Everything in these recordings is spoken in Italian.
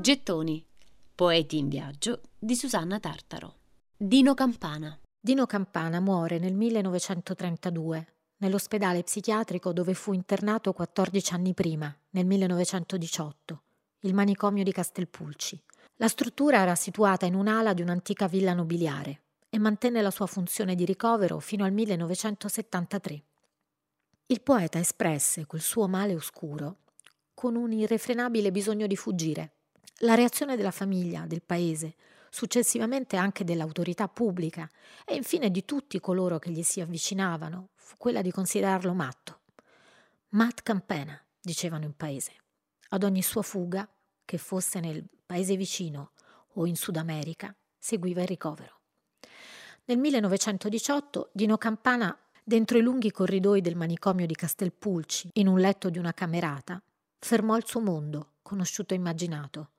Gettoni. Poeti in viaggio di Susanna Tartaro. Dino Campana. Dino Campana muore nel 1932 nell'ospedale psichiatrico dove fu internato 14 anni prima, nel 1918, il manicomio di Castelpulci. La struttura era situata in un'ala di un'antica villa nobiliare e mantenne la sua funzione di ricovero fino al 1973. Il poeta espresse quel suo male oscuro con un irrefrenabile bisogno di fuggire. La reazione della famiglia, del paese, successivamente anche dell'autorità pubblica e infine di tutti coloro che gli si avvicinavano, fu quella di considerarlo matto. Matt Campena, dicevano in paese. Ad ogni sua fuga, che fosse nel paese vicino o in Sud America, seguiva il ricovero. Nel 1918 Dino Campana, dentro i lunghi corridoi del manicomio di Castelpulci, in un letto di una camerata, fermò il suo mondo, conosciuto e immaginato,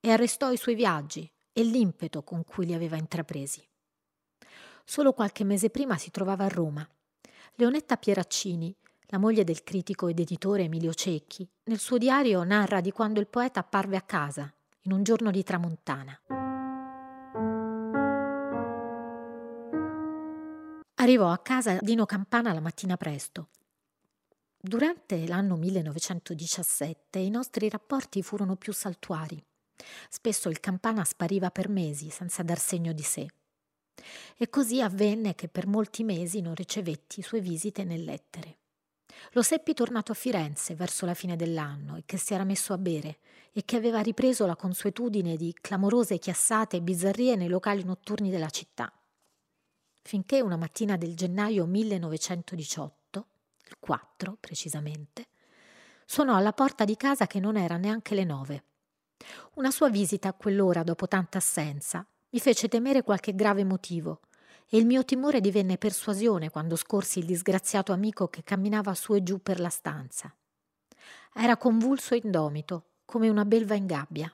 e arrestò i suoi viaggi e l'impeto con cui li aveva intrapresi. Solo qualche mese prima si trovava a Roma. Leonetta Pieraccini, la moglie del critico ed editore Emilio Cecchi, nel suo diario narra di quando il poeta apparve a casa, in un giorno di tramontana. Arrivò a casa Dino Campana la mattina presto. Durante l'anno 1917 i nostri rapporti furono più saltuari. Spesso il Campana spariva per mesi senza dar segno di sé. E così avvenne che per molti mesi non ricevetti sue visite né lettere. Lo seppi tornato a Firenze verso la fine dell'anno e che si era messo a bere e che aveva ripreso la consuetudine di clamorose chiassate e bizzarrie nei locali notturni della città finché una mattina del gennaio 1918, il 4 precisamente, suonò alla porta di casa che non era neanche le nove. Una sua visita a quell'ora dopo tanta assenza mi fece temere qualche grave motivo e il mio timore divenne persuasione quando scorsi il disgraziato amico che camminava su e giù per la stanza. Era convulso e indomito, come una belva in gabbia.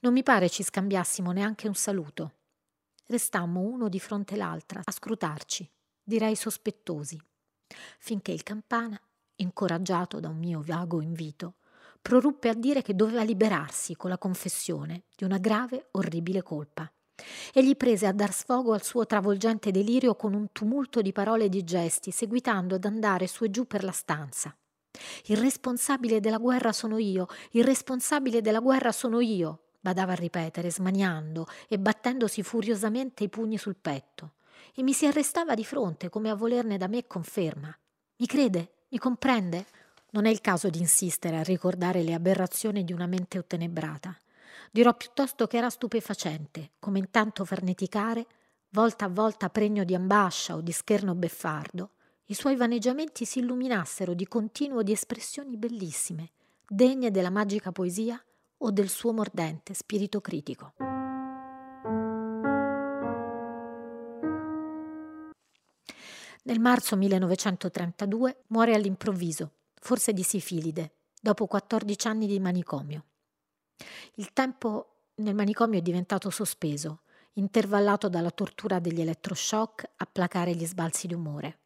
Non mi pare ci scambiassimo neanche un saluto. Restammo uno di fronte l'altra a scrutarci, direi sospettosi, finché il campana, incoraggiato da un mio vago invito, proruppe a dire che doveva liberarsi con la confessione di una grave, orribile colpa. E gli prese a dar sfogo al suo travolgente delirio con un tumulto di parole e di gesti, seguitando ad andare su e giù per la stanza. Il responsabile della guerra sono io, il responsabile della guerra sono io, badava a ripetere, smaniando e battendosi furiosamente i pugni sul petto, e mi si arrestava di fronte come a volerne da me conferma. Mi crede? Mi comprende? Non è il caso di insistere a ricordare le aberrazioni di una mente ottenebrata. Dirò piuttosto che era stupefacente, come intanto farneticare, volta a volta pregno di ambascia o di scherno beffardo, i suoi vaneggiamenti si illuminassero di continuo di espressioni bellissime, degne della magica poesia o del suo mordente spirito critico. Nel marzo 1932 muore all'improvviso, forse di sifilide, dopo 14 anni di manicomio. Il tempo nel manicomio è diventato sospeso, intervallato dalla tortura degli elettroshock a placare gli sbalzi di umore.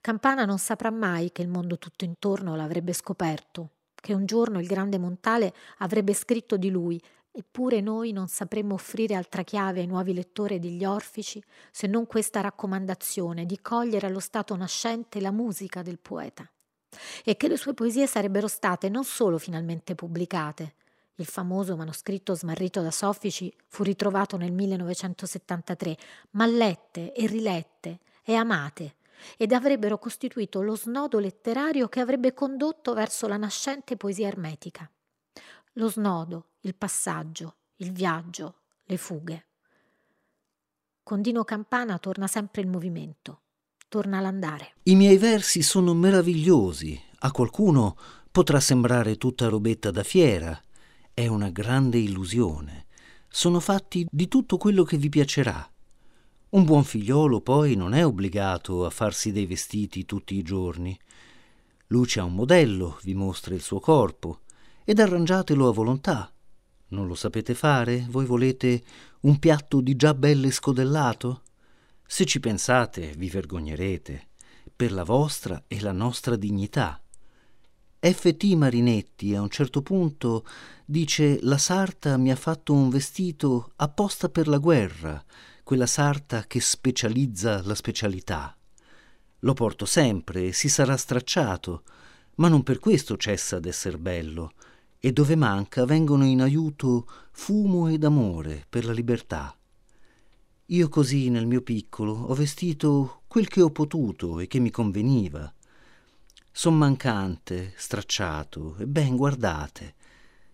Campana non saprà mai che il mondo tutto intorno l'avrebbe scoperto, che un giorno il grande Montale avrebbe scritto di lui, eppure noi non sapremmo offrire altra chiave ai nuovi lettori degli Orfici se non questa raccomandazione di cogliere allo stato nascente la musica del poeta e che le sue poesie sarebbero state non solo finalmente pubblicate, il famoso manoscritto smarrito da Soffici fu ritrovato nel 1973, ma lette e rilette e amate ed avrebbero costituito lo snodo letterario che avrebbe condotto verso la nascente poesia ermetica. Lo snodo, il passaggio, il viaggio, le fughe. Con Dino Campana torna sempre il movimento, torna l'andare. I miei versi sono meravigliosi. A qualcuno potrà sembrare tutta robetta da fiera. È una grande illusione. Sono fatti di tutto quello che vi piacerà. Un buon figliolo poi non è obbligato a farsi dei vestiti tutti i giorni. Luce ha un modello, vi mostra il suo corpo ed arrangiatelo a volontà. Non lo sapete fare? Voi volete un piatto di già belle scodellato? Se ci pensate vi vergognerete per la vostra e la nostra dignità. F.T. Marinetti a un certo punto dice la sarta mi ha fatto un vestito apposta per la guerra, quella sarta che specializza la specialità. Lo porto sempre, si sarà stracciato, ma non per questo cessa d'esser bello, e dove manca vengono in aiuto fumo ed amore per la libertà. Io così nel mio piccolo ho vestito quel che ho potuto e che mi conveniva. Son mancante, stracciato, e ben guardate.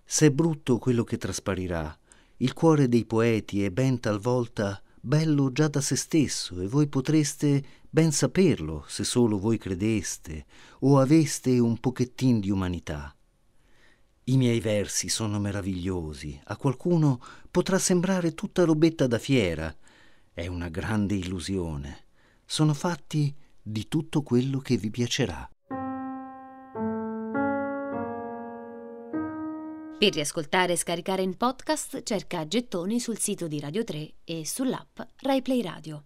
Se è brutto quello che trasparirà, il cuore dei poeti è ben talvolta bello già da se stesso e voi potreste ben saperlo se solo voi credeste o aveste un pochettin di umanità. I miei versi sono meravigliosi, a qualcuno potrà sembrare tutta robetta da fiera, è una grande illusione. Sono fatti di tutto quello che vi piacerà. Per riascoltare e scaricare in podcast cerca Gettoni sul sito di Radio 3 e sull'app RaiPlay Radio.